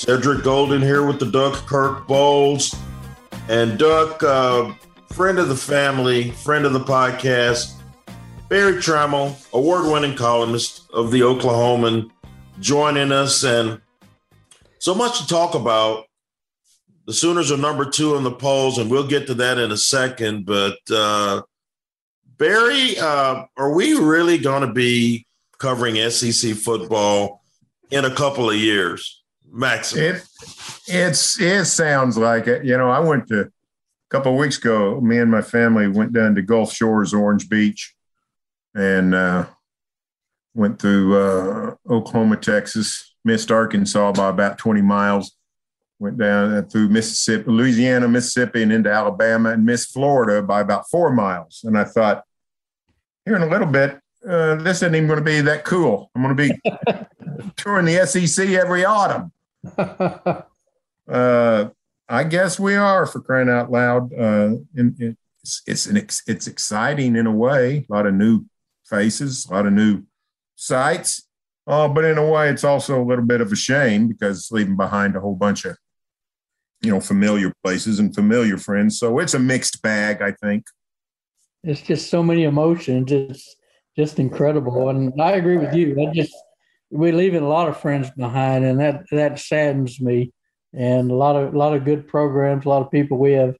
Cedric Golden here with the Duck Kirk Bohls. And Duck, uh, friend of the family, friend of the podcast, Berry Tramel, award winning columnist of the Oklahoman, joining us. And so much to talk about. The Sooners are number two in the polls, and we'll get to that in a second. But uh, Berry, uh, are we really going to be covering SEC football in a couple of years, maximum? It it's it sounds like it. You know, I went to a couple of weeks ago. Me and my family went down to Gulf Shores, Orange Beach, and uh, went through uh, Oklahoma, Texas, missed Arkansas by about twenty miles went down through Mississippi, Louisiana, Mississippi, and into Alabama, and missed Florida by about four miles. And I thought, here in a little bit, uh, this isn't even going to be that cool. I'm going to be touring the SEC every autumn. Uh, I guess we are for crying out loud. Uh, and it's it's an ex, it's exciting in a way. A lot of new faces, a lot of new sights. Uh, but in a way, it's also a little bit of a shame because it's leaving behind a whole bunch of you know familiar places and familiar friends. So it's a mixed bag, I think. It's just so many emotions. It's just incredible, and I agree with you. That just we're leaving a lot of friends behind, and that that saddens me. And a lot of a lot of good programs, a lot of people we have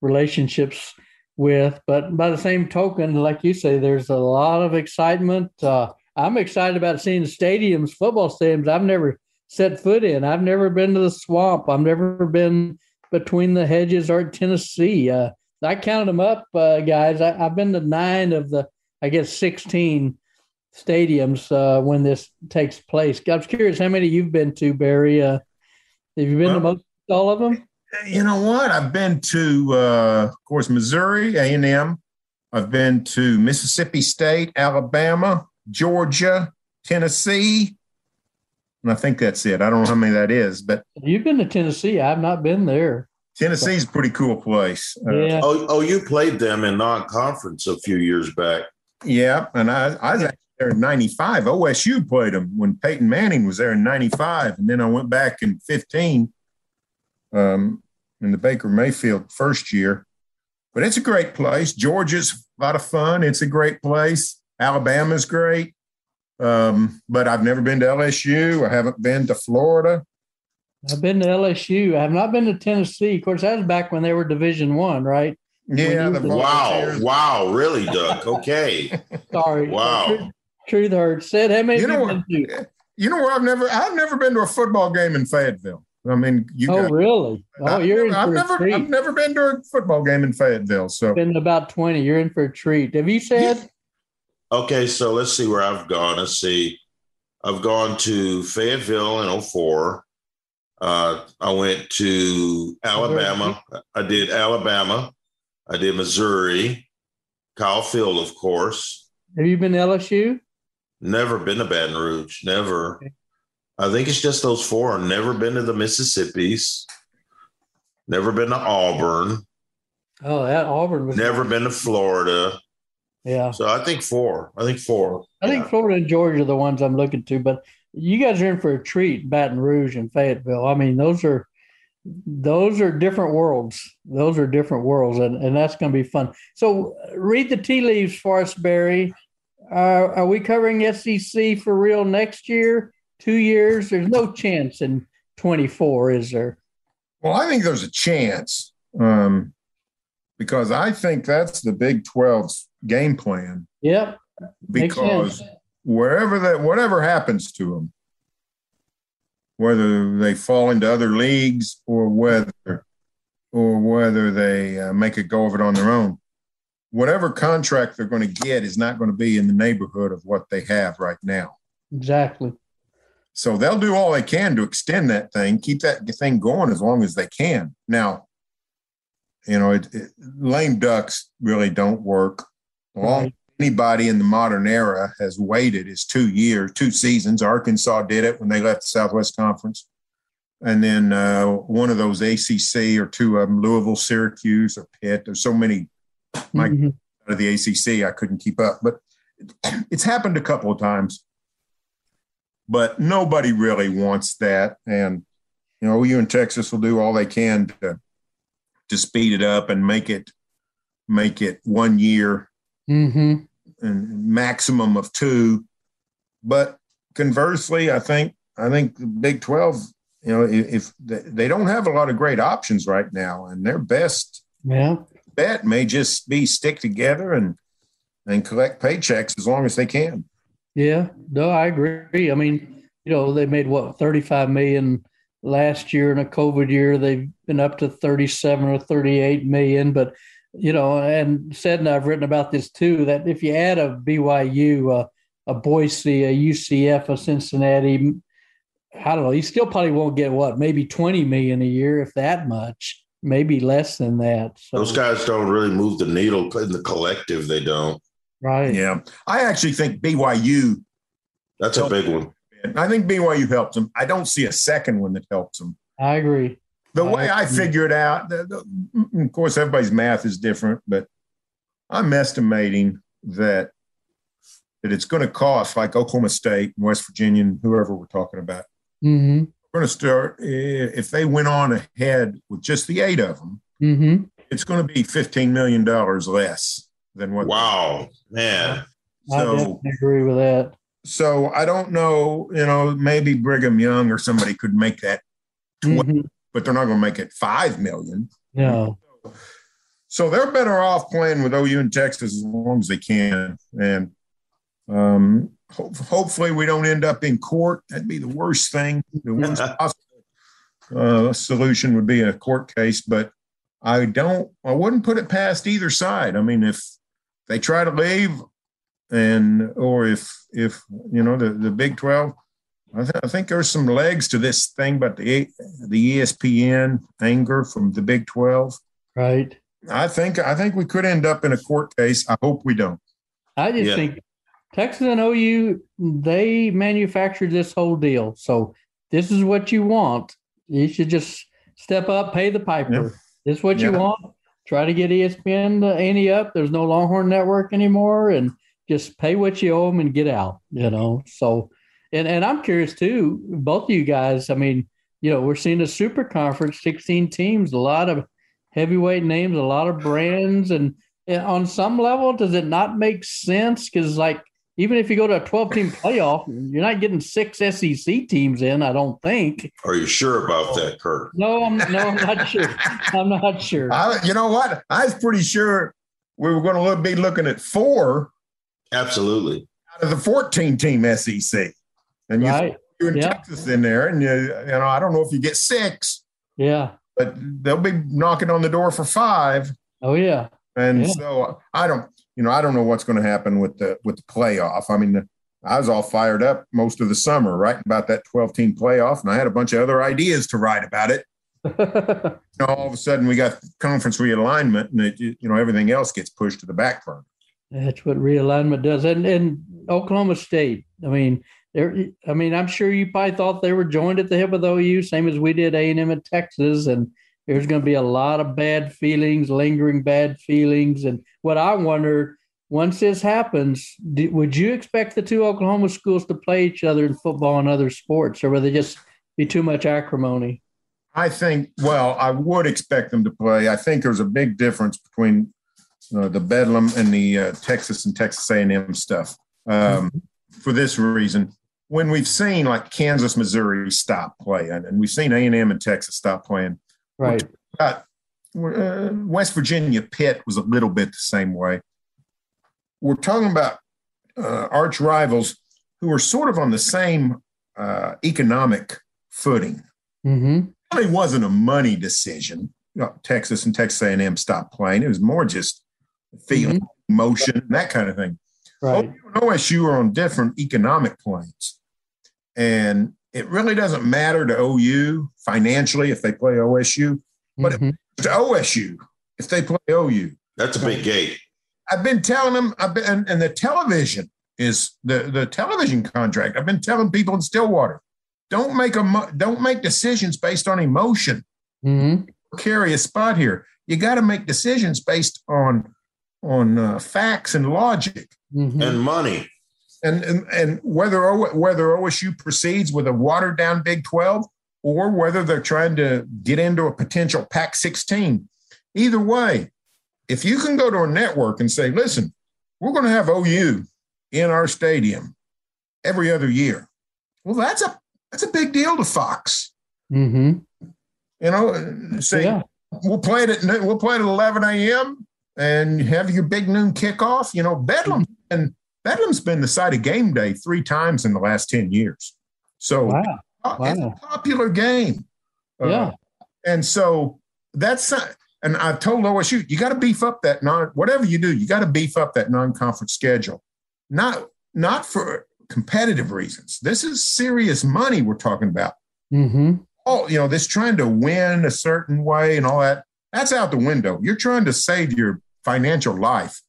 relationships with. But by the same token, like you say, there's a lot of excitement. Uh, I'm excited about seeing stadiums, football stadiums. I've never set foot in. I've never been to the swamp. I've never been between the hedges or Tennessee. Uh, I counted them up, uh, guys. I, have been to nine of the, I guess, 16 stadiums uh, when this takes place. I was curious how many you've been to, Berry. Uh, have you been well, to most all of them? You know what? I've been to, uh, of course, Missouri, A&M. I've been to Mississippi State, Alabama, Georgia, Tennessee, and I think that's it. I don't know how many that is, but you've been to Tennessee. I've not been there. Tennessee's a pretty cool place. Uh, oh, oh, you played them in non-conference a few years back. Yeah, and I, I was actually there in '95. OSU played them when Peyton Manning was there in '95, and then I went back in '15 um, in the Baker Mayfield first year. But it's a great place. Georgia's a lot of fun. It's a great place. Alabama's great. Um, but I've never been to LSU. I haven't been to Florida. I've been to LSU. I have not been to Tennessee. Of course, that was back when they were Division One, right? Yeah. Wow. Wow. Really, Doug? Okay. Sorry. Wow. Truth, truth hurts. Said how many you know what, You know where I've never I've never been to a football game in Fayetteville. I mean, you. Oh, really? Oh, I've you're never, in for I've never, I've never been to a football game in Fayetteville. So been about twenty. You're in for a treat. Have you said? Okay, so let's see where I've gone. Let's see. I've gone to Fayetteville in 04. Uh, I went to Alabama. I did Alabama. I did Missouri. Kyle Field, of course. Have you been to LSU? Never been to Baton Rouge. Never. Okay. I think it's just those four. Never been to the Mississippi's. Never been to Auburn. Oh, that Auburn was. Never been to Florida. Yeah. So I think four. I think four. I think Florida and Georgia are the ones I'm looking to, but you guys are in for a treat, Baton Rouge and Fayetteville. I mean, those are those are different worlds. Those are different worlds, and, and that's going to be fun. So read the tea leaves for us, Barry. Uh, are we covering SEC for real next year? Two years? There's no chance in 24, is there? Well, I think there's a chance um, because I think that's the Big 12's game plan. Yep. Because wherever that, whatever happens to them, whether they fall into other leagues or whether or whether they uh, make a go of it on their own, whatever contract they're going to get is not going to be in the neighborhood of what they have right now. Exactly. So they'll do all they can to extend that thing, keep that thing going as long as they can. Now, you know, it, it, lame ducks really don't work. Long right. anybody in the modern era has waited is two years, two seasons. Arkansas did it when they left the Southwest Conference, and then uh, one of those ACC or two of them, Louisville, Syracuse, or Pitt. There's so many. My mm-hmm. out of the ACC, I couldn't keep up, but it's happened a couple of times. But nobody really wants that, and you know, you in Texas will do all they can to to speed it up and make it make it one year mm-hmm. and maximum of two. But conversely, I think I think the Big Twelve, you know, if, if they don't have a lot of great options right now, and their best yeah. Bet may just be stick together and and collect paychecks as long as they can. Yeah, no, I agree. I mean, you know, they made what thirty five million last year in a COVID year. They've been up to 37 or 38 million. But, you know, and said, and I've written about this too, that if you add a BYU, uh, a Boise, a UCF, a Cincinnati, I don't know, you still probably won't get what, maybe 20 million a year, if that much, maybe less than that. So, Those guys don't really move the needle in the collective. They don't. Right. Yeah. I actually think BYU. That's a big one. I think BYU helps them. I don't see a second one that helps them. I agree. The I way agree. I figure it out, the, the, of course, everybody's math is different, but I'm estimating that that it's going to cost like Oklahoma State and West Virginia and whoever we're talking about. Mm-hmm. We're going to start if they went on ahead with just the eight of them. Mm-hmm. It's going to be fifteen million dollars less than what. Wow, man! So, I agree with that. So I don't know, you know, maybe Brigham Young or somebody could make that 20, mm-hmm. but they're not going to make it 5 million. No. So they're better off playing with OU in Texas as long as they can. And um, ho- hopefully we don't end up in court. That'd be the worst thing. The worst possible uh, solution would be a court case, but I don't, I wouldn't put it past either side. I mean, if they try to leave, and or if if you know the the Big Twelve, I, th- I think there's some legs to this thing, but the the ESPN anger from the Big Twelve, right? I think I think we could end up in a court case. I hope we don't. I just yeah. think Texas and OU they manufactured this whole deal, so this is what you want. You should just step up, pay the piper. Yeah. This is what yeah. you want. Try to get ESPN the ante up. There's no Longhorn Network anymore, and just pay what you owe them and get out, you know. So, and, and I'm curious too, both of you guys, I mean, you know, we're seeing a super conference, 16 teams, a lot of heavyweight names, a lot of brands. And, and on some level, does it not make sense? Because, like, even if you go to a 12 team playoff, you're not getting six SEC teams in, I don't think. Are you sure about that, Kurt? No, I'm, no, I'm not sure. I'm not sure. I, you know what? I was pretty sure we were going to be looking at four Absolutely. Out of the 14 team SEC. And you right. you in yeah. Texas in there, and you, you know, I don't know if you get six. Yeah. But they'll be knocking on the door for five. Oh yeah. And yeah. so I don't, you know, I don't know what's going to happen with the with the playoff. I mean, I was all fired up most of the summer writing about that 12 team playoff, and I had a bunch of other ideas to write about it. you know, all of a sudden we got conference realignment, and it, you know everything else gets pushed to the back burner. That's what realignment does. And and Oklahoma State, I mean, there. I mean, I'm sure you probably thought they were joined at the hip with OU, same as we did A and M in Texas, and there's going to be a lot of bad feelings, lingering bad feelings. And what I wonder, once this happens, do, would you expect the two Oklahoma schools to play each other in football and other sports, or would they just be too much acrimony? I think, well, I would expect them to play. I think there's a big difference between uh, the Bedlam and the uh, Texas and Texas A&M stuff. Um, for this reason, when we've seen like Kansas, Missouri stop playing, and we've seen A and M and Texas stop playing, Right. uh, uh, West Virginia Pitt was a little bit the same way. We're talking about uh, arch rivals who are sort of on the same uh, economic footing. Mm-hmm. It really wasn't a money decision. You know, Texas and Texas A&M stopped playing. It was more just feeling, emotion, that kind of thing. Right. OU and OSU are on different economic planes. And it really doesn't matter to OU financially if they play OSU, but Mhm. to OSU if they play OU. That's a big gate. I've been telling them, I've been, and, and the television is the the television contract. I've been telling people in Stillwater, don't make a mo- don't make decisions based on emotion. Mhm. Carry a spot here. You got to make decisions based on on uh, facts and logic. Mhm. And money. And and, and whether O- whether OSU proceeds with a watered down Big Twelve or whether they're trying to get into a potential Pac sixteen, either way, if you can go to a network and say, "Listen, we're going to have OU in our stadium every other year," well, that's a that's a big deal to Fox. Mhm. You know, say Yeah. we'll play it at we'll play it at eleven a.m. and have your big noon kickoff. You know, Bedlam and Bedlam's been the site of game day three times in the last ten years. So Wow. uh, it's a popular game. Uh, Yeah. and so that's uh, and I've told OSU you got to beef up that non whatever you do you got to beef up that non conference schedule, not not for competitive reasons. This is serious money we're talking about Mm-hmm. all you know this trying to win a certain way and all that that's out the window you're trying to save your financial life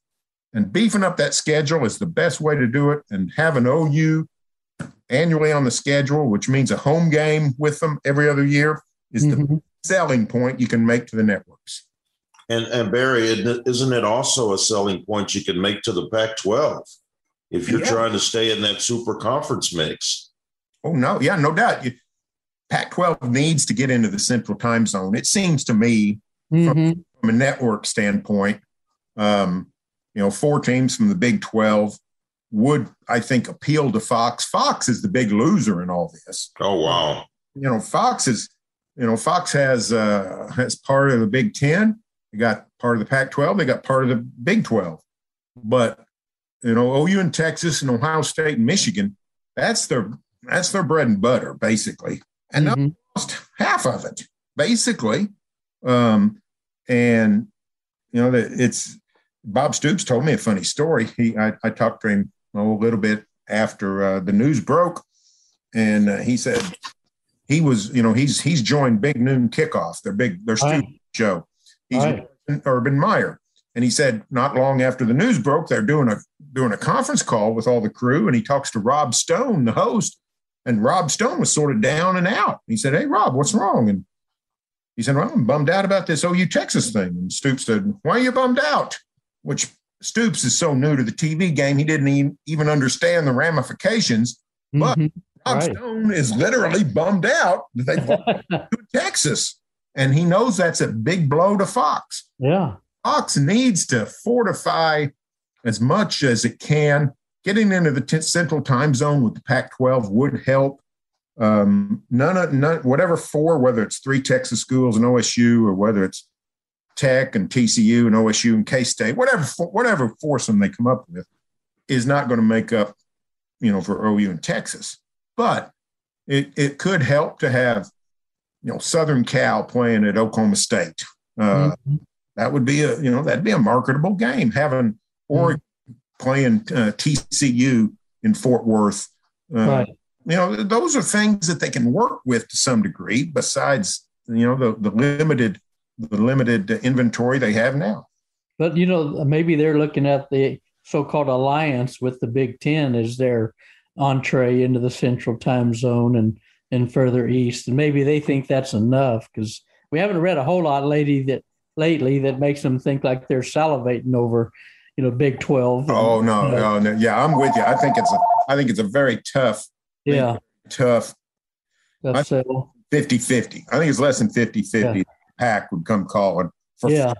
and beefing up that schedule is the best way to do it and have an ou annually on the schedule which means a home game with them every other year is the Mhm. selling point you can make to the networks And and Berry, isn't it also a selling point you can make to the Pac-12 if you're Yeah. trying to stay in that super conference mix? oh no yeah no doubt you, pac 12 needs to get into the central time zone it seems to me Mhm. from a network standpoint, um, you know, four teams from the Big 12 would, I think, appeal to Fox. Fox is the big loser in all this. Oh wow. You know, Fox is, you know, Fox has uh, has part of the Big Ten. They got part of the Pac-12. They got part of the Big 12. But you know, OU and Texas and Ohio State and Michigan, that's their that's their bread and butter, basically. And they'll Mhm. lost half of it, basically. Um, and you know that it's Bob Stoops told me a funny story. He I, I talked to him a little bit after uh, the news broke, and uh, he said he was you know he's he's joined Big Noon Kickoff, their big their Right. student show. He's Right. Urban Meyer, and he said not long after the news broke, they're doing a doing a conference call with all the crew, and he talks to Rob Stone, the host, and Rob Stone was sort of down and out. He said, "Hey, Rob, what's wrong?" And he said, "Well, I'm bummed out about this OU Texas thing." And Stoops said, "Why are you bummed out?" Which Stoops is so new to the TV game, he didn't even, even understand the ramifications. But- Mhm. Rob Right. Stone is literally bummed out that they to Texas, and he knows that's a big blow to Fox. Yeah. Fox needs to fortify as much as it can. Getting into the t- central time zone with the Pac 12 would help. Um, none of none, whatever four, whether it's three Texas schools and OSU, or whether it's Tech and TCU and OSU and K State, whatever whatever foursome they come up with, is not going to make up, you know, for OU and Texas. But it it could help to have, you know, Southern Cal playing at Oklahoma State. Uh, Mhm. that would be a you know that'd be a marketable game having Oregon playing uh, TCU in Fort Worth. Uh, Right. You know those are things that they can work with to some degree. Besides you know the the limited the limited inventory they have now. But you know, maybe they're looking at the so-called alliance with the Big Ten as their entree into the Central Time Zone and and further east, and maybe they think that's enough because we haven't read a whole lot lately that lately that makes them think like they're salivating over, you know, Big Twelve. and- Oh no, you know, no, no, yeah, I'm with you. I think it's a I think it's a very tough, yeah, tough that's uh, 50-50. I think it's less than 50-50. Pack would come calling for yeah.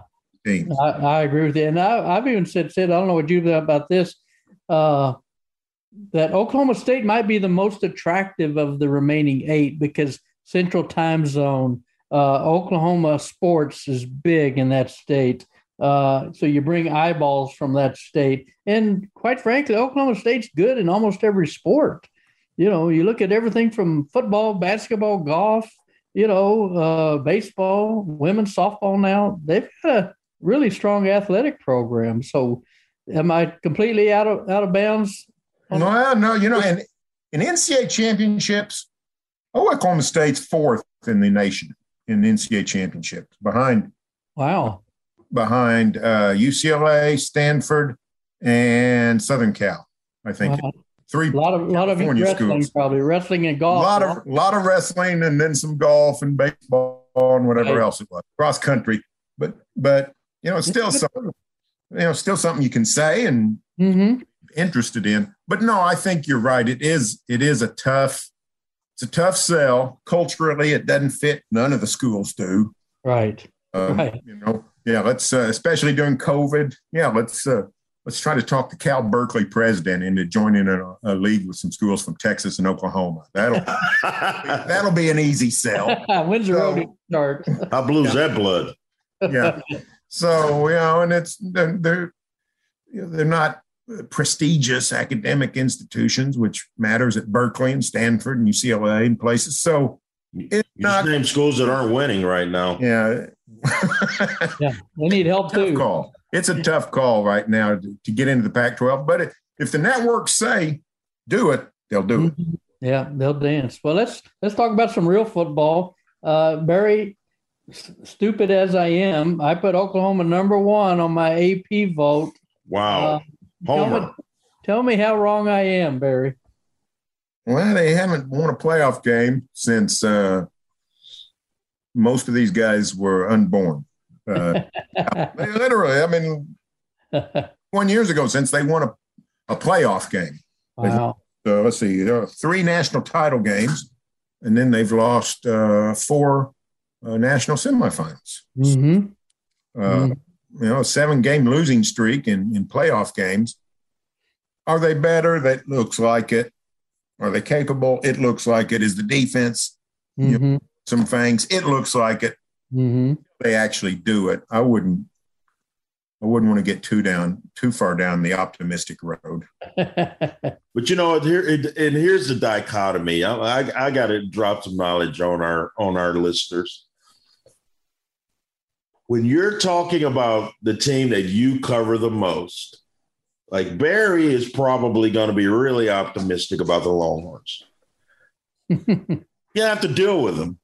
teams. I, I agree with you, and I, I've even said said I don't know what you think about this. Uh, that Oklahoma State might be the most attractive of the remaining eight because Central Time Zone, uh, Oklahoma sports is big in that state. Uh, so you bring eyeballs from that state, and quite frankly, Oklahoma State's good in almost every sport. You know, you look at everything from football, basketball, golf, you know, uh, baseball, women's softball. Now they've got a really strong athletic program. So, am I completely out of out of bounds? No, no, you know, in in NCAA championships, Oklahoma State's fourth in the nation in NCAA championships, behind wow, behind uh, UCLA, Stanford, and Southern Cal. I think Wow. Three. a lot of a lot of wrestling schools. probably wrestling and golf. A lot of lot of wrestling, and then some golf and baseball and whatever Right. else it was, cross country. But but you know, it's still something. You know, still something you can say and hmm interested in. But no, I think you're right. It is it is a tough it's a tough sell. Culturally, it doesn't fit. None of the schools do. Right. Um, Right. You know, yeah. Let's uh, especially during COVID. Yeah, let's uh, let's try to talk the Cal Berkeley president into joining a, a league with some schools from Texas and Oklahoma. That'll that'll be an easy sell. When's the road So- start? How blue's that blood? yeah. So you know, and it's they're they're, you know, they're not prestigious academic institutions, which matters at Berkeley and Stanford and UCLA and places. So it's You just not. name schools that aren't winning right now. Yeah. Yeah, they need help tough too. call. It's a tough call right now to, to get into the Pac-12. But if, if the networks say do it, they'll do it. Mhm. Yeah, they'll dance. Well, let's let's talk about some real football. Uh, Berry, s- stupid as I am, I put Oklahoma number one on my AP vote. Wow. Uh, tell, me, Homer. tell me how wrong I am, Berry. Well, they haven't won a playoff game since uh, most of these guys were unborn. Uh, literally, I mean, one years ago since they won a, a playoff game. wow. So let's see, there are three national title games, and then they've lost uh, four uh, national semifinals. hmm Uh, You know, a seven game losing streak in, in playoff games. Are they better? That looks like it. Are they capable? It looks like it. Is the defense hmm some fangs? It looks like it. Hmm They actually do it. I wouldn't. I wouldn't want to get too down, too far down the optimistic road. But you know, here it, and here's the dichotomy. I, I, I got to drop some knowledge on our on our listeners. When you're talking about the team that you cover the most, like Berry is probably going to be really optimistic about the Longhorns. You have to deal with them.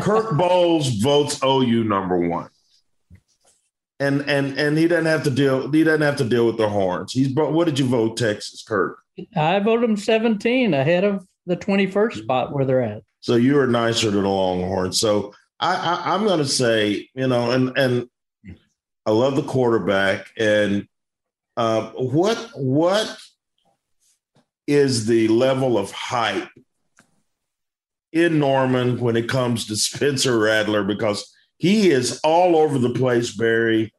Kirk Bohls votes OU number one. And and and he doesn't have to deal. He doesn't have to deal with the horns. He's. But what did you vote, Texas, Kirk? I voted them 17 ahead of the 21st spot where they're at. So you were nicer to the Longhorns. So I, I I'm going to say, you know, and and I love the quarterback. And uh, what what is the level of hype in Norman when it comes to Spencer Rattler? Because he is all over the place, Berry.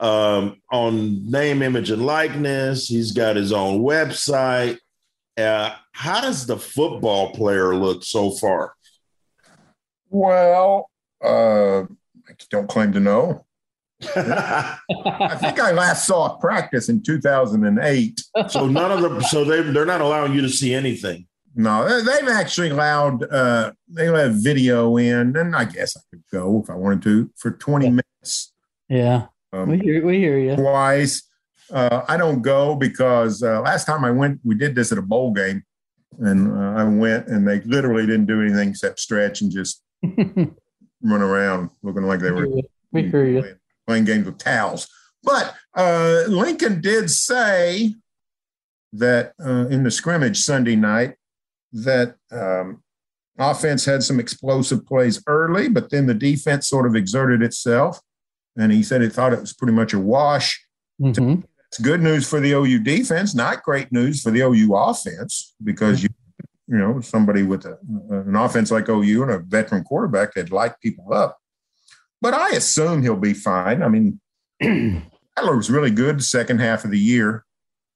Um, on name, image, and likeness. He's got his own website. Uh, how does the football player look so far? Well, uh, I don't claim to know. I think I last saw practice in 2008. so none of the so they they're not allowing you to see anything. No, they- they've actually allowed uh, they let video in, and I guess I could go if I wanted to for 20 minutes Yeah, um, we hear, we hear you. twice. Uh, I don't go because uh, last time I went, we did this at a bowl game, and uh, I went, and they literally didn't do anything except stretch and just run around, looking like they were we hear you. playing, playing games with towels. But uh, Lincoln did say that uh, in the scrimmage Sunday night that um, offense had some explosive plays early, but then the defense sort of exerted itself. And he said he thought it was pretty much a wash. Mhm. It's good news for the OU defense, not great news for the OU offense because you, you know, somebody with a, an offense like OU and a veteran quarterback that light people up. But I assume he'll be fine. I mean, Rattler was really good the second half of the year.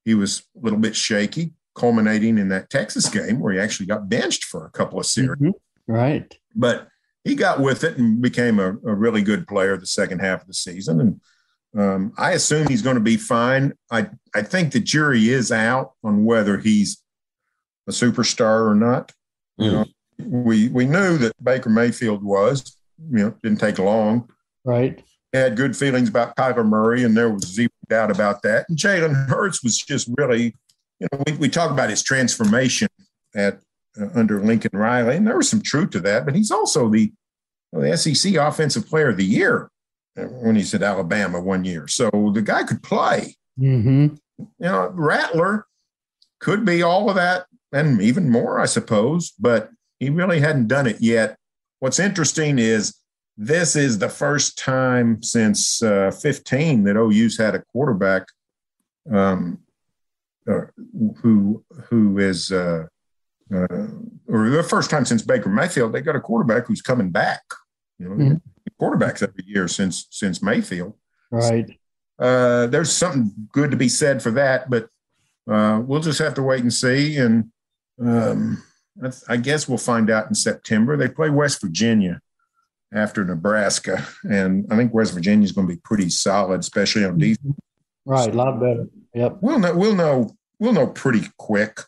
He was a little bit shaky. Culminating in that Texas game where he actually got benched for a couple of series. Mhm. Right. But he got with it and became a, a really good player the second half of the season. And um, I assume he's going to be fine. I, I think the jury is out on whether he's a superstar or not. You know, we we knew that Baker Mayfield was. You know, didn't take long. Right. Had good feelings about Kyler Murray, and there was zero doubt about that. And Jalen Hurts was just really, you know, we, we talk about his transformation at uh, under Lincoln Riley, and there was some truth to that. But he's also the the SEC Offensive Player of the Year uh, when he's at Alabama one year. So the guy could play. hmm You know, Rattler could be all of that and even more, I suppose, but he really hadn't done it yet. What's interesting is this is the first time since uh, 15 that OU's had a quarterback um, who who is uh, uh, or the first time since Baker Mayfield they got a quarterback who's coming back. You know, Mhm. quarterbacks every year since since Mayfield. Right. Uh, there's something good to be said for that, but uh, we'll just have to wait and see. And um, I guess we'll find out in September. They play West Virginia after Nebraska, and I think West Virginia is going to be pretty solid, especially on defense. Right. A lot better. Yep. We'll know. We'll know. We'll know pretty quick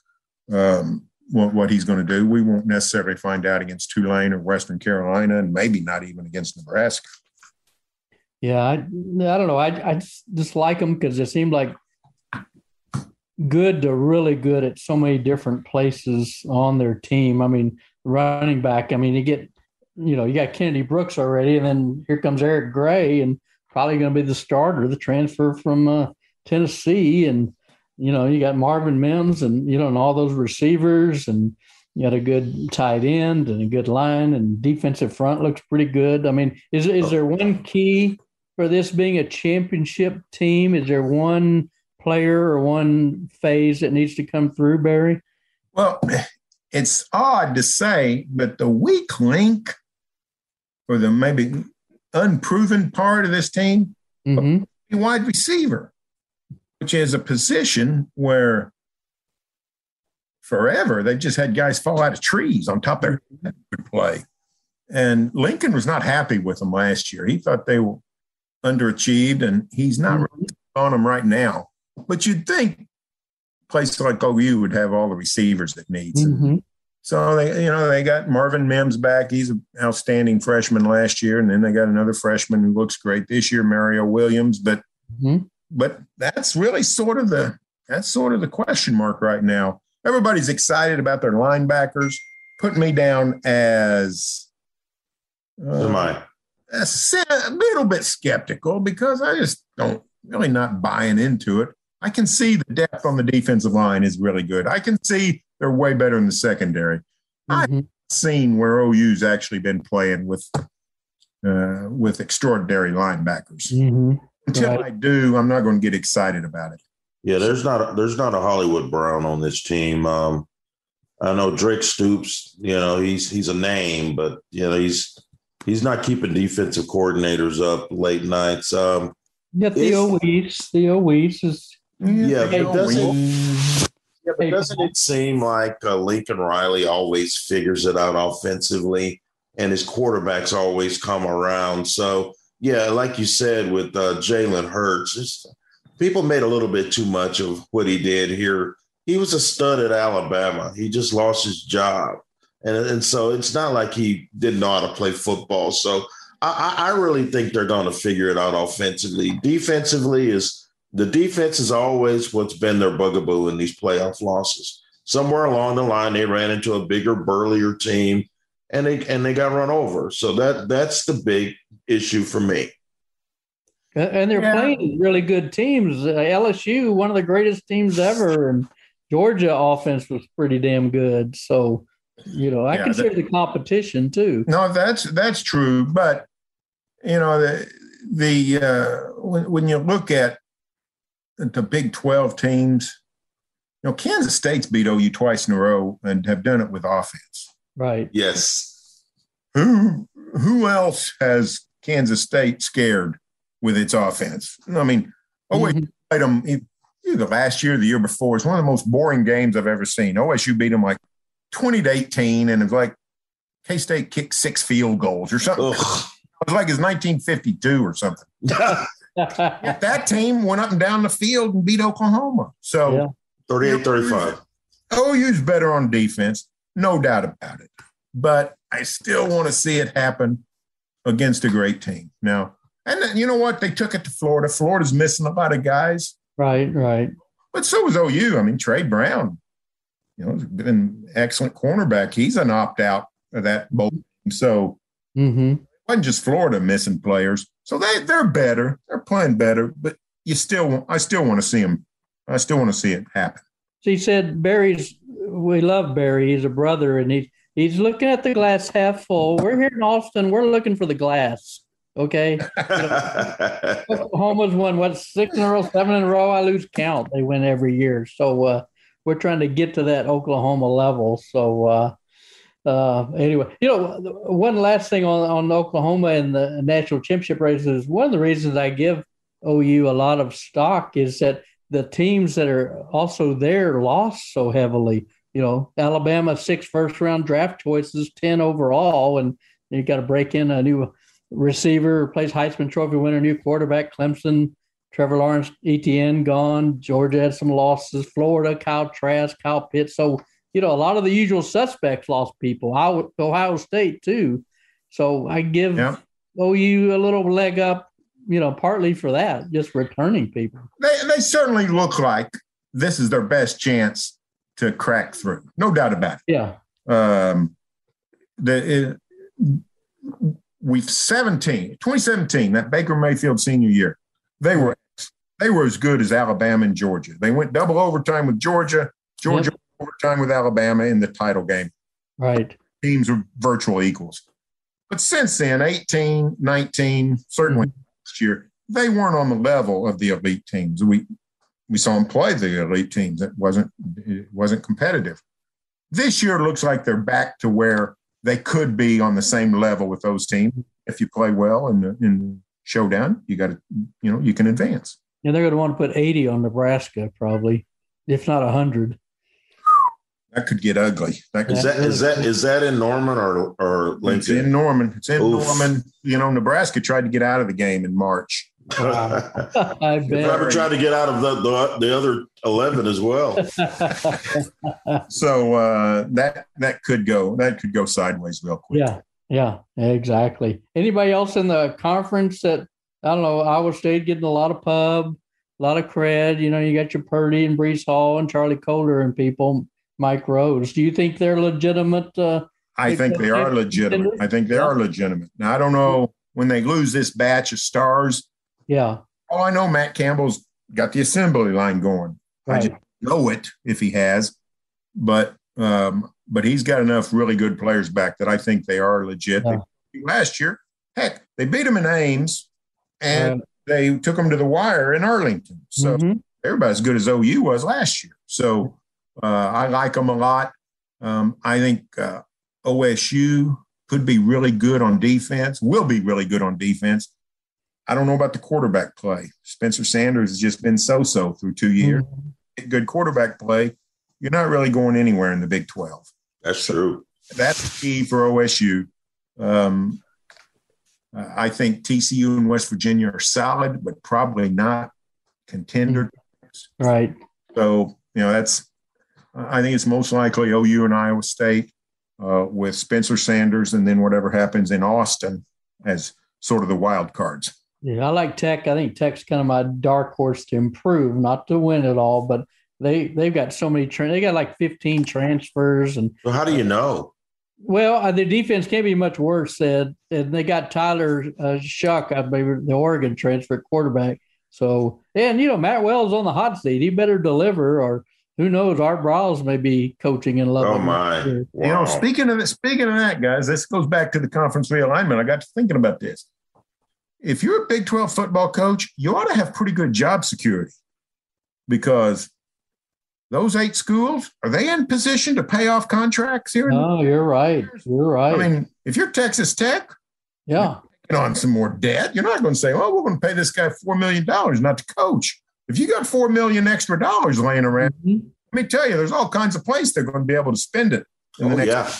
um, what, what he's going to do. We won't necessarily find out against Tulane or Western Carolina, and maybe not even against Nebraska. Yeah, I, I don't know. I, I just, like them because they seem like good to really good at so many different places on their team. I mean, running back. I mean, you get, you know, you got Kennedy Brooks already, and then here comes Eric Gray, and probably going to be the starter, the transfer from uh, Tennessee, and you know, you got Marvin Mims, and you know, and all those receivers, and you got a good tight end and a good line, and defensive front looks pretty good. I mean, is is there one key for this being a championship team? Is there one player or one phase that needs to come through, Berry? Well, it's odd to say, but the weak link or the maybe unproven part of this team, Mm-hmm. wide receiver, which is a position where forever they've just had guys fall out of trees on top of their play. And Lincoln was not happy with them last year. He thought they were underachieved, and he's not really on them right now. But you'd think a place like OU would have all the receivers it needs. Mm-hmm. So they, you know, they got Marvin Mims back. He's an outstanding freshman last year, and then they got another freshman who looks great this year, Mario Williams. But Mhm. But that's really sort of the that's sort of the question mark right now. Everybody's excited about their linebackers. Put me down as uh, Am I? a si- little bit skeptical because I just don't really not buying into it. I can see the depth on the defensive line is really good. I can see they're way better in the secondary. I've Seen where OU's actually been playing with uh, with extraordinary linebackers. Mhm. Until Right. I do, I'm not going to get excited about it. Yeah, there's not a, there's not a Hollywood Brown on this team. Um, I know Drake Stoops. You know he's he's a name, but you know he's he's not keeping defensive coordinators up late nights. Um, You got Theo Is- Weiss. Theo Wease is Yeah, they but doesn't- win. yeah, but doesn't it seem like uh, Lincoln Riley always figures it out offensively, and his quarterbacks always come around? So yeah, like you said with uh, Jalen Hurts, people made a little bit too much of what he did here. He was a stud at Alabama. He just lost his job, and and so it's not like he didn't know how to play football. So I, I I really think they're going to figure it out offensively. Defensively is the defense is always what's been their bugaboo in these playoff losses. Somewhere along the line, they ran into a bigger, burlier team, and they and they got run over. So that that's the big issue for me. and they're Yeah. playing really good teams. Uh, LSU, one of the greatest teams ever, and Georgia offense was pretty damn good. So, you know, I Yeah, consider the competition too. No, that's that's true, but you know the the uh, when, when you look at the Big Twelve teams, you know Kansas State's beat OU twice in a row and have done it with offense. Right. Yes. Who who else has Kansas State scared with its offense? I mean, wait, Mhm. played them. You either last year or the year before. It's one of the most boring games I've ever seen. OSU beat them like 20 to 18, and it was like K State kicked six field goals or something. Ugh. It was like it's 1952 or something. that team went up and down the field and beat Oklahoma. So yeah. 38 35. OU's better on defense, no doubt about it. But I still want to see it happen against a great team. Now, and then, you know what? They took it to Florida. Florida's missing a lot of guys. Right, right. But so was OU. I mean, Tre Brown, you know, been an excellent cornerback. He's an opt out of that bowl. So mm-hmm. it wasn't just Florida missing players. So they they're better. They're playing better, but you still I still want to see them. I still want to see it happen. So he said Berry's we love Berry. He's a brother and he's he's looking at the glass half full. We're here in Austin, we're looking for the glass. Okay. Oklahoma's won what six in a row, seven in a row. I lose count. They win every year. So uh, we're trying to get to that Oklahoma level. So uh, uh, anyway, you know, one last thing on, on Oklahoma and the national championship races. One of the reasons I give OU a lot of stock is that the teams that are also there lost so heavily. You know, Alabama six first round draft choices, ten overall, and you got to break in a new receiver, replace Heisman Trophy winner, new quarterback, Clemson, Trevor Lawrence, Etienne gone. Georgia had some losses. Florida, Kyle Trask, Kyle Pitts. So you know, a lot of the usual suspects lost people. Ohio State too. So I give yeah. OU a little leg up, you know, partly for that, just returning people. They they certainly look like this is their best chance to crack through. No doubt about it. Yeah. Um, the it, we've 17, 2017, that Baker Mayfield senior year, they were they were as good as Alabama and Georgia. They went double overtime with Georgia. Georgia yep overtime with Alabama in the title game. Right. Teams were virtual equals. But since then, 18, 19, certainly mm-hmm. last year, they weren't on the level of the elite teams. We we saw them play the elite teams. It wasn't it wasn't competitive. This year looks like they're back to where they could be on the same level with those teams. If you play well in the, in the showdown, you got to you know you can advance. Yeah, they're going to want to put 80 on Nebraska probably, if not 100 that could get ugly. That could, is that is that is that in Norman or or Lincoln? It's in Norman. It's in Oof. Norman. You know, Nebraska tried to get out of the game in March. I bet. Never tried to get out of the, the, the other eleven as well. so uh, that that could go that could go sideways real quick. Yeah, yeah, exactly. Anybody else in the conference that I don't know? Iowa State getting a lot of pub, a lot of cred. You know, you got your Purdy and Breece Hall and Charlie Kolar and people. Mike Rose. Do you think they're legitimate? Uh, I think they are legitimate. I think they are legitimate. Now I don't know when they lose this batch of stars. Yeah. Oh, I know Matt Campbell's got the assembly line going. Right. I just know it if he has, but um, but he's got enough really good players back that I think they are legit. Yeah. Last year, heck, they beat them in Ames, and they took them to the wire in Arlington. So mm-hmm. everybody as good as OU was last year. So uh, I like them a lot. Um, I think uh, OSU could be really good on defense, will be really good on defense. I don't know about the quarterback play. Spencer Sanders has just been so so through two years. Mm-hmm. Good quarterback play. You're not really going anywhere in the Big 12. That's true. That's key for OSU. Um, I think TCU and West Virginia are solid, but probably not contender. Right. So, you know, that's I think it's most likely OU and Iowa State uh, with Spencer Sanders, and then whatever happens in Austin as sort of the wild cards. Yeah, I like Tech. I think Tech's kind of my dark horse to improve, not to win it all, but they they've got so many. Tra- they got like fifteen transfers, and so how do you know? Well, uh, the defense can't be much worse. Said and they got Tyler uh, Shough, I believe, the Oregon transfer quarterback. So, and you know, Matt Wells on the hot seat. He better deliver, or who knows? Art Briles may be coaching in love. Oh my! Wow. You know, speaking of speaking of that, guys, this goes back to the conference realignment. I got to thinking about this. If you're a Big Twelve football coach, you ought to have pretty good job security because those eight schools are they in position to pay off contracts here? No, you're right. You're right. I mean, if you're Texas Tech, yeah, get on some more debt, you're not going to say, "Well, we're going to pay this guy four million dollars not to coach." if you got four million extra dollars laying around, mm-hmm. let me tell you, there's all kinds of places they're going to be able to spend it in the oh, next. Yeah.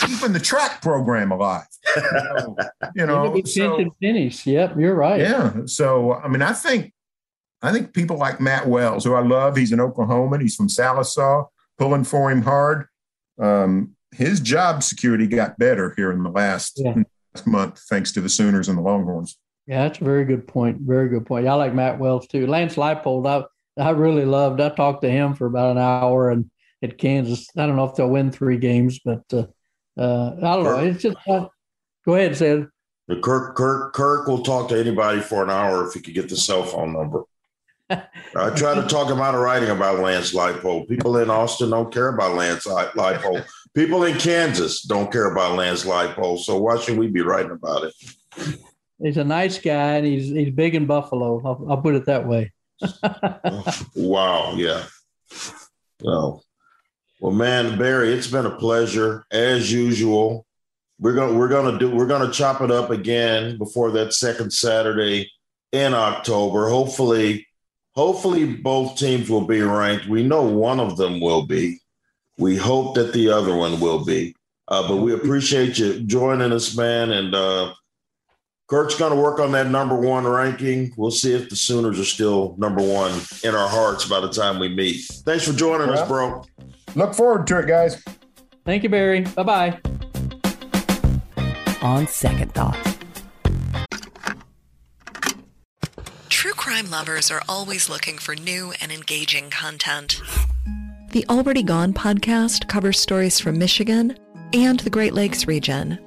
Keeping the track program alive, so, you know. So, finish. Yep, you're right. Yeah. So I mean, I think, I think people like Matt Wells, who I love, he's an Oklahoman, he's from Sallisaw, pulling for him hard. Um, his job security got better here in the last, yeah. last month, thanks to the Sooners and the Longhorns. Yeah, that's a very good point. Very good point. I like Matt Wells too. Lance Leipold, I I really loved. I talked to him for about an hour and at Kansas. I don't know if they'll win three games, but uh, uh, I don't know. It's just uh, go ahead, Sid. Kirk Kirk Kirk will talk to anybody for an hour if he could get the cell phone number. I try to talk him out of writing about Lance Leipold. People in Austin don't care about Lance Leipold. People in Kansas don't care about Lance Leipold. So why should we be writing about it? he's a nice guy and he's he's big in Buffalo. I'll, I'll put it that way. wow, yeah. Well, well, man, Berry, it's been a pleasure as usual. We're gonna we're gonna do we're gonna chop it up again before that second Saturday in October. Hopefully, hopefully both teams will be ranked. We know one of them will be. We hope that the other one will be. Uh, but we appreciate you joining us, man, and uh, Kirk's going to work on that number one ranking. We'll see if the Sooners are still number one in our hearts by the time we meet. Thanks for joining us, bro. Look forward to it, guys. Thank you, Berry. Bye bye. On second thought. True crime lovers are always looking for new and engaging content. The Already Gone podcast covers stories from Michigan and the Great Lakes region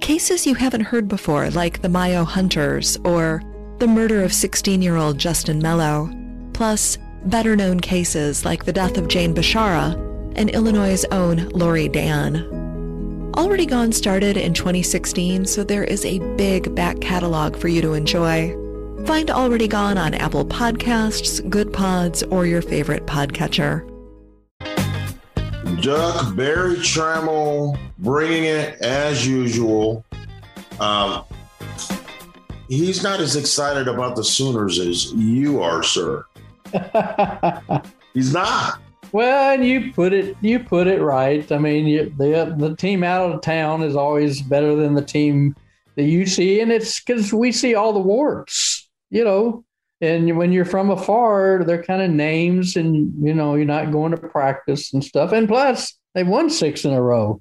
Cases you haven't heard before, like the Mayo Hunters or the murder of 16 year old Justin Mello, plus better known cases like the death of Jane Bashara and Illinois' own Lori Dan. Already Gone started in 2016, so there is a big back catalog for you to enjoy. Find Already Gone on Apple Podcasts, Good Pods, or your favorite podcatcher. Duck, Berry Tramel bringing it as usual. Um, he's not as excited about the Sooners as you are, sir. he's not. Well, you put it you put it right. I mean, you, the the team out of town is always better than the team that you see, and it's because we see all the warts. You know, and when you're from afar, they're kind of names, and you know you're not going to practice and stuff. And plus, they won six in a row,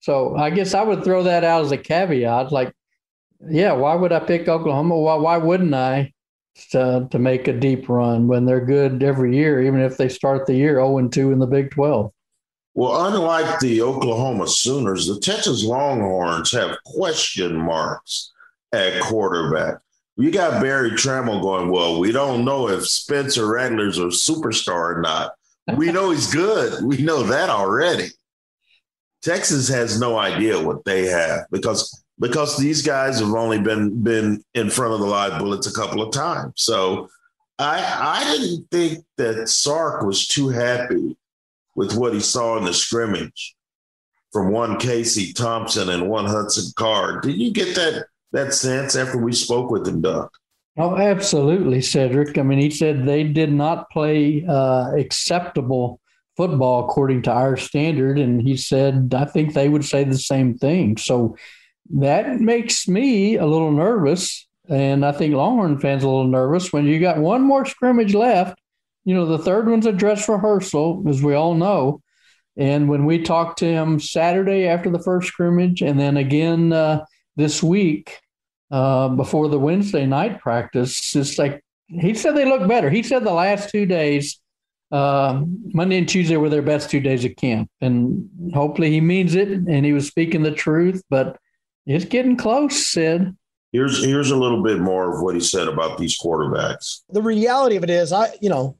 so I guess I would throw that out as a caveat. Like, yeah, why would I pick Oklahoma? Why, why wouldn't I to, to make a deep run when they're good every year, even if they start the year 0 and 2 in the Big 12? Well, unlike the Oklahoma Sooners, the Texas Longhorns have question marks at quarterback you got Berry Tramel going, well, we don't know if Spencer Rattler's a superstar or not. We know he's good. We know that already. Texas has no idea what they have because because these guys have only been been in front of the live bullets a couple of times. So I I didn't think that Sark was too happy with what he saw in the scrimmage from one Casey Thompson and one Hudson Card. Did you get that that sense after we spoke with him, Duck? Oh, absolutely, Cedric. I mean, he said they did not play uh, acceptable football according to our standard. And he said, I think they would say the same thing. So that makes me a little nervous. And I think Longhorn fans a little nervous when you got one more scrimmage left. You know, the third one's a dress rehearsal, as we all know. And when we talked to him Saturday after the first scrimmage, and then again uh, this week uh, before the Wednesday night practice. It's like he said they look better. He said the last two days, uh, Monday and Tuesday, were their best two days of camp, and hopefully he means it and he was speaking the truth. But it's getting close, Sid. Here's here's a little bit more of what he said about these quarterbacks. The reality of it is, I you know,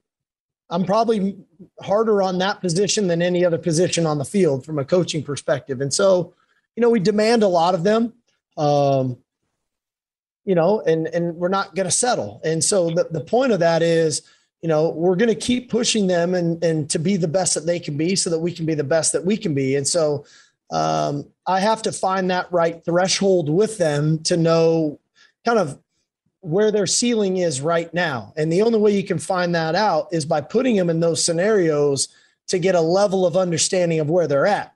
I'm probably harder on that position than any other position on the field from a coaching perspective, and so you know we demand a lot of them. Um, you know, and and we're not going to settle. And so the, the point of that is, you know, we're going to keep pushing them and and to be the best that they can be, so that we can be the best that we can be. And so um, I have to find that right threshold with them to know, kind of where their ceiling is right now. And the only way you can find that out is by putting them in those scenarios to get a level of understanding of where they're at.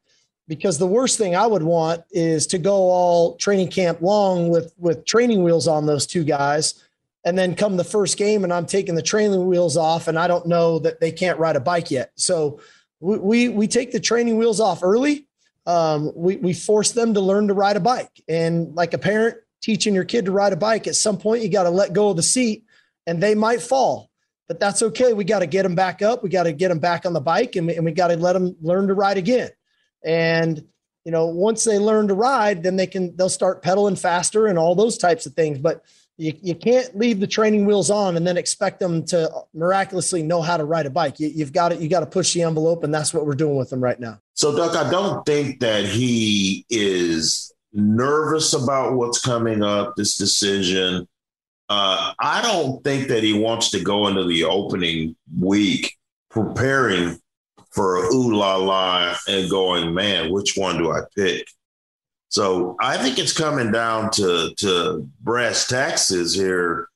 Because the worst thing I would want is to go all training camp long with with training wheels on those two guys and then come the first game and I'm taking the training wheels off and I don't know that they can't ride a bike yet. So we we, we take the training wheels off early. Um, we we force them to learn to ride a bike, and like a parent teaching your kid to ride a bike, at some point you got to let go of the seat, and they might fall, but that's okay. We got to get them back up. We got to get them back on the bike, and and we got to let them learn to ride again. And you know, once they learn to ride, then they can they'll start pedaling faster and all those types of things. But you, you can't leave the training wheels on and then expect them to miraculously know how to ride a bike. You, you've got to you got to push the envelope, and that's what we're doing with them right now. So, Duck, I don't think that he is nervous about what's coming up. This decision. Uh, I don't think that he wants to go into the opening week preparing for ooh la la and going, man, which one do I pick? So I think it's coming down to to brass taxes here.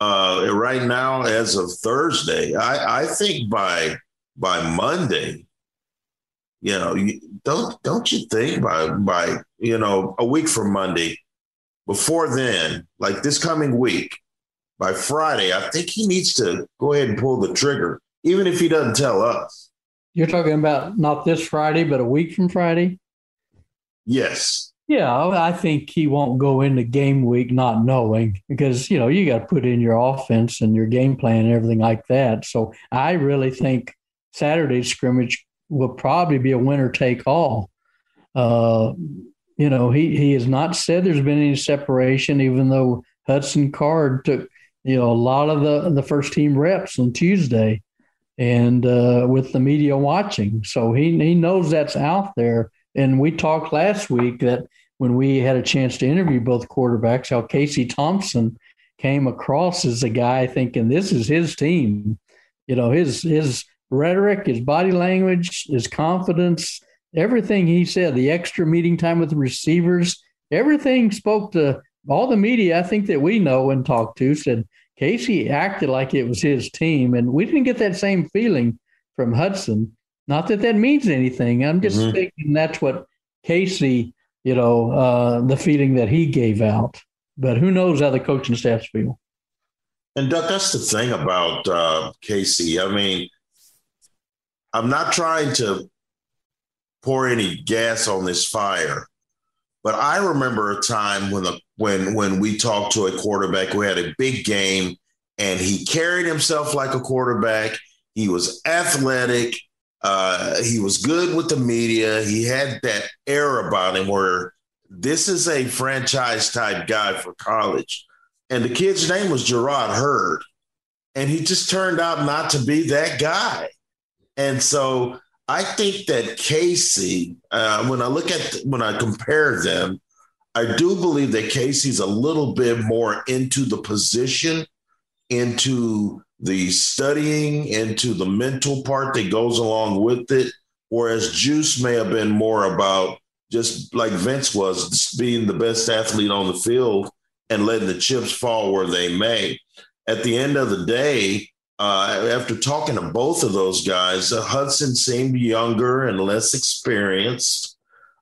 Uh, right now, as of Thursday, I, I think by by Monday, you know, you, don't don't you think by by you know a week from Monday, before then, like this coming week, by Friday, I think he needs to go ahead and pull the trigger, even if he doesn't tell us. You're talking about not this Friday, but a week from Friday. Yes. Yeah, I think he won't go into game week not knowing because you know you got to put in your offense and your game plan and everything like that. So I really think Saturday's scrimmage will probably be a winner take all. Uh, you know, he he has not said there's been any separation, even though Hudson Card took you know a lot of the the first team reps on Tuesday, and uh, with the media watching, so he he knows that's out there. And we talked last week that when we had a chance to interview both quarterbacks, how Casey Thompson came across as a guy thinking this is his team. You know, his his rhetoric, his body language, his confidence, everything he said, the extra meeting time with the receivers, everything spoke to all the media I think that we know and talked to said Casey acted like it was his team. And we didn't get that same feeling from Hudson. Not that that means anything. I'm just mm-hmm. thinking that's what Casey you know, uh, the feeling that he gave out. But who knows how the coaching staffs feel? And Duck, that's the thing about uh, Casey. I mean, I'm not trying to pour any gas on this fire, but I remember a time when the when when we talked to a quarterback who had a big game and he carried himself like a quarterback. He was athletic. Uh, he was good with the media. He had that air about him where this is a franchise type guy for college. And the kid's name was Jerrod Heard. And he just turned out not to be that guy. And so I think that Casey, uh, when I look at, when I compare them, I do believe that Casey's a little bit more into the position, into the studying into the mental part that goes along with it. Whereas Juice may have been more about just like Vince was being the best athlete on the field and letting the chips fall where they may. At the end of the day, uh, after talking to both of those guys, uh, Hudson seemed younger and less experienced.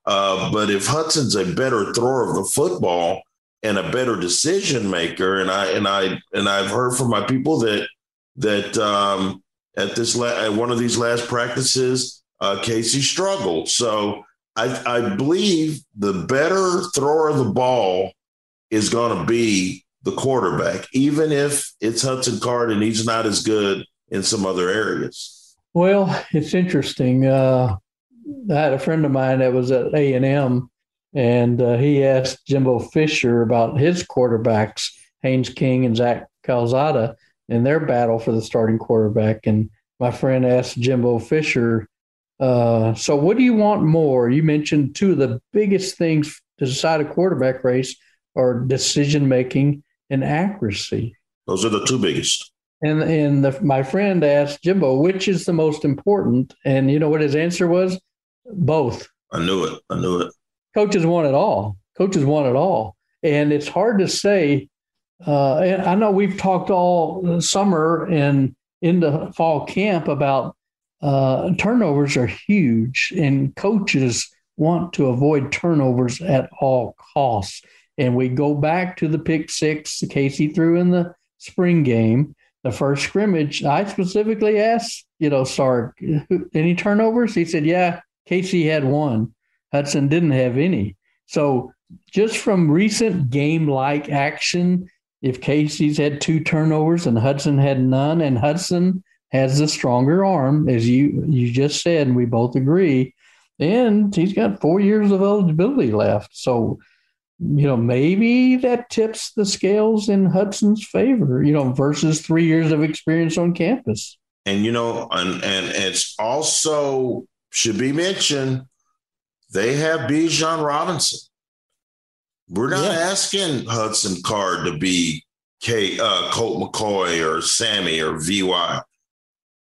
Uh, but if Hudson's a better thrower of the football and a better decision maker, and I and I and I've heard from my people that that um, at this la- at one of these last practices, uh, Casey struggled. So I, I believe the better thrower of the ball is going to be the quarterback, even if it's Hudson Card and he's not as good in some other areas. Well, it's interesting. Uh, I had a friend of mine that was at A and M, and uh, he asked Jimbo Fisher about his quarterbacks, Haynes King and Zach Calzada, in their battle for the starting quarterback. And my friend asked Jimbo Fisher, uh, so what do you want more? You mentioned two of the biggest things to decide a quarterback race are decision making and accuracy. Those are the two biggest. And and the, my friend asked Jimbo, which is the most important? And you know what his answer was? Both. I knew it. I knew it. Coaches want it all. Coaches want it all. And it's hard to say uh, I know we've talked all summer and into fall camp about uh, turnovers are huge, and coaches want to avoid turnovers at all costs. And we go back to the pick six Casey threw in the spring game, the first scrimmage. I specifically asked, you know, Sark, any turnovers? He said, yeah, Casey had one. Hudson didn't have any. So just from recent game like action, if Casey's had two turnovers and Hudson had none, and Hudson has the stronger arm, as you you just said, and we both agree, and he's got four years of eligibility left. So, you know, maybe that tips the scales in Hudson's favor, you know, versus three years of experience on campus. And you know, and and it's also should be mentioned, they have Bijan Robinson. We're not yeah. asking Hudson Card to be K, uh, Colt McCoy or Sammy or VY.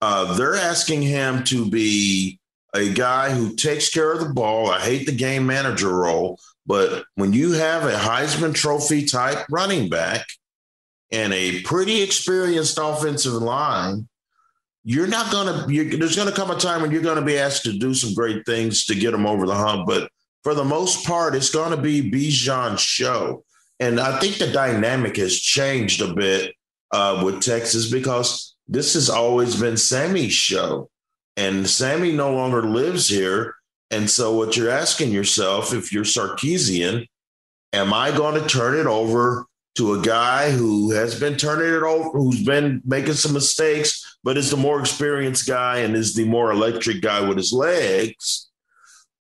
Uh, they're asking him to be a guy who takes care of the ball. I hate the game manager role, but when you have a Heisman Trophy type running back and a pretty experienced offensive line, you're not going to, there's going to come a time when you're going to be asked to do some great things to get them over the hump. But for the most part, it's going to be Bijan's show. And I think the dynamic has changed a bit uh, with Texas because this has always been Sammy's show. And Sammy no longer lives here. And so, what you're asking yourself, if you're Sarkisian, am I going to turn it over to a guy who has been turning it over, who's been making some mistakes, but is the more experienced guy and is the more electric guy with his legs?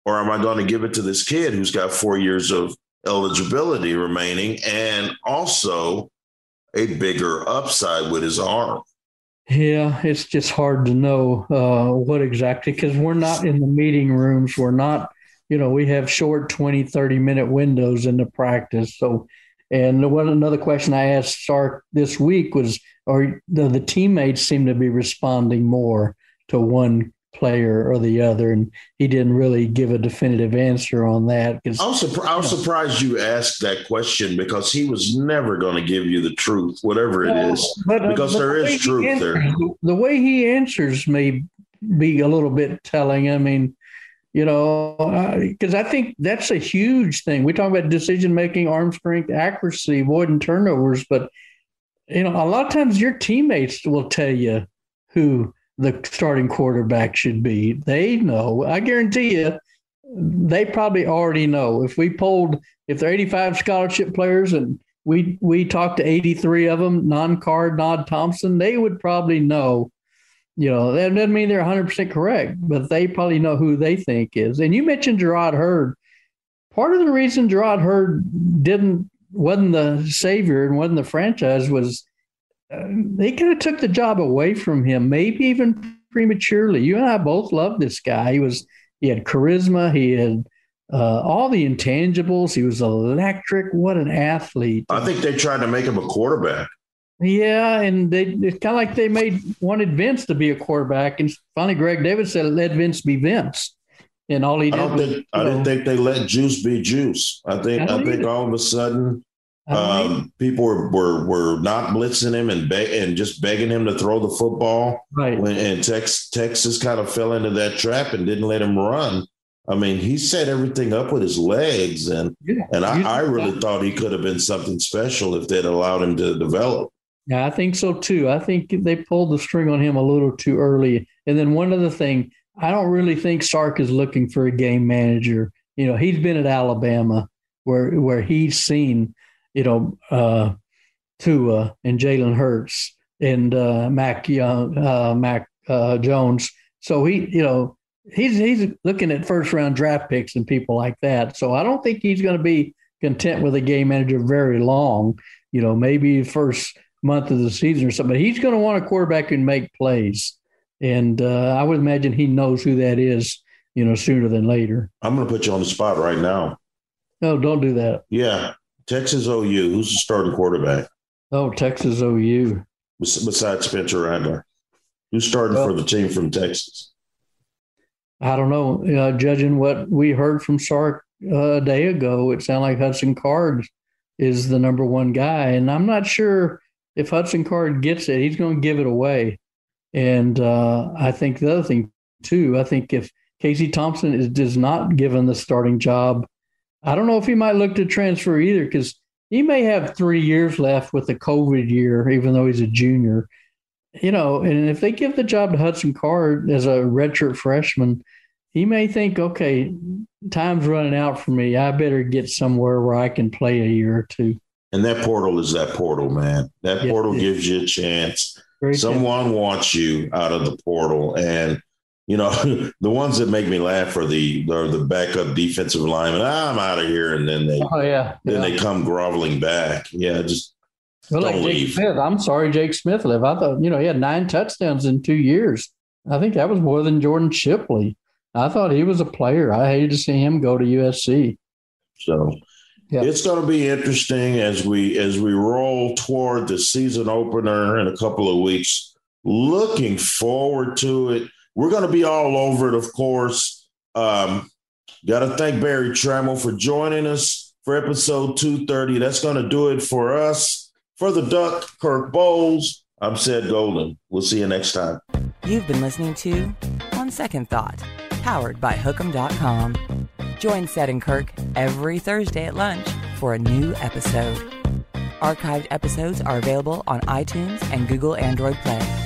Or am I going to give it to this kid who's got four years of eligibility remaining and also a bigger upside with his arm? Yeah, it's just hard to know uh, what exactly because we're not in the meeting rooms. We're not, you know, we have short 20, 30 minute windows in the practice. So, and one another question I asked Sark this week was, are the, the teammates seem to be responding more to one player or the other, and he didn't really give a definitive answer on that. I'm, surpri- I you know, surprised you asked that question because he was never going to give you the truth, whatever it is, but, uh, because but there the is truth answers, there. The way he answers may be a little bit telling. I mean. You know, because uh, I think that's a huge thing. We talk about decision making, arm strength, accuracy, avoiding turnovers, but you know, a lot of times your teammates will tell you who the starting quarterback should be. They know. I guarantee you, they probably already know. If we polled, if they're 85 scholarship players and we we talked to 83 of them, non-card, Nod Thompson, they would probably know. You know, that doesn't mean they're 100% correct, but they probably know who they think is. And you mentioned Jerrod Heard. Part of the reason Jerrod Heard didn't wasn't the savior and wasn't the franchise was they kind of took the job away from him, maybe even prematurely. You and I both loved this guy. He was he had charisma. He had uh, all the intangibles. He was electric. What an athlete! I think they tried to make him a quarterback. Yeah, and they it's kind of like they made wanted Vince to be a quarterback, and finally Greg Davis said let Vince be Vince. And all he did I, was, think, I didn't think they let Juice be Juice. I think I, I think all of a sudden um, people were, were were not blitzing him and be- and just begging him to throw the football. Right. When, and Tex- Texas kind of fell into that trap and didn't let him run. I mean, he set everything up with his legs, and yeah, and I, I really thought he could have been something special if they'd allowed him to develop. Yeah, I think so too. I think they pulled the string on him a little too early. And then one other thing, I don't really think Sark is looking for a game manager. You know, he's been at Alabama where where he's seen you know, uh, Tua and Jalen Hurts and uh, Mac Young, uh, Mac uh, Jones. So he, you know, he's he's looking at first round draft picks and people like that. So I don't think he's going to be content with a game manager very long. You know, maybe first month of the season or something. But he's going to want a quarterback who can make plays, and uh, I would imagine he knows who that is. You know, sooner than later. I'm going to put you on the spot right now. No, don't do that. Yeah, Texas OU. Who's the starting quarterback? Oh, Texas OU. Besides Spencer Rattler, who's starting well, for the team from Texas? I don't know. Uh, judging what we heard from Sark uh, a day ago, it sounded like Hudson Card is the number one guy. And I'm not sure if Hudson Card gets it, he's going to give it away. And uh, I think the other thing, too, I think if Casey Thompson is, is not given the starting job, I don't know if he might look to transfer either because he may have three years left with the COVID year, even though he's a junior. You know, and if they give the job to Hudson Card as a redshirt freshman, he may think, okay, time's running out for me. I better get somewhere where I can play a year or two. And that portal is that portal, man. That yes, portal gives you a chance. Someone wants you out of the portal. And, you know, the ones that make me laugh are the are the backup defensive linemen. Ah, I'm out of here. And then they oh, yeah. then yeah. they come groveling back. Yeah, just well, like Jake leave. Smith. I'm sorry, Jake Smith left. I thought, you know, he had nine touchdowns in two years. I think that was more than Jordan Shipley. I thought he was a player. I hated to see him go to USC. So yeah. it's going to be interesting as we as we roll toward the season opener in a couple of weeks. Looking forward to it. We're going to be all over it, of course. Um, Got to thank Berry Tramel for joining us for episode 230. That's going to do it for us. For the Duck, Kirk Bohls, I'm Ced Golden. We'll see you next time. You've been listening to On Second Thought powered by Hook'em.com. Join Ced and Kirk every Thursday at lunch for a new episode. Archived episodes are available on iTunes and Google Android Play.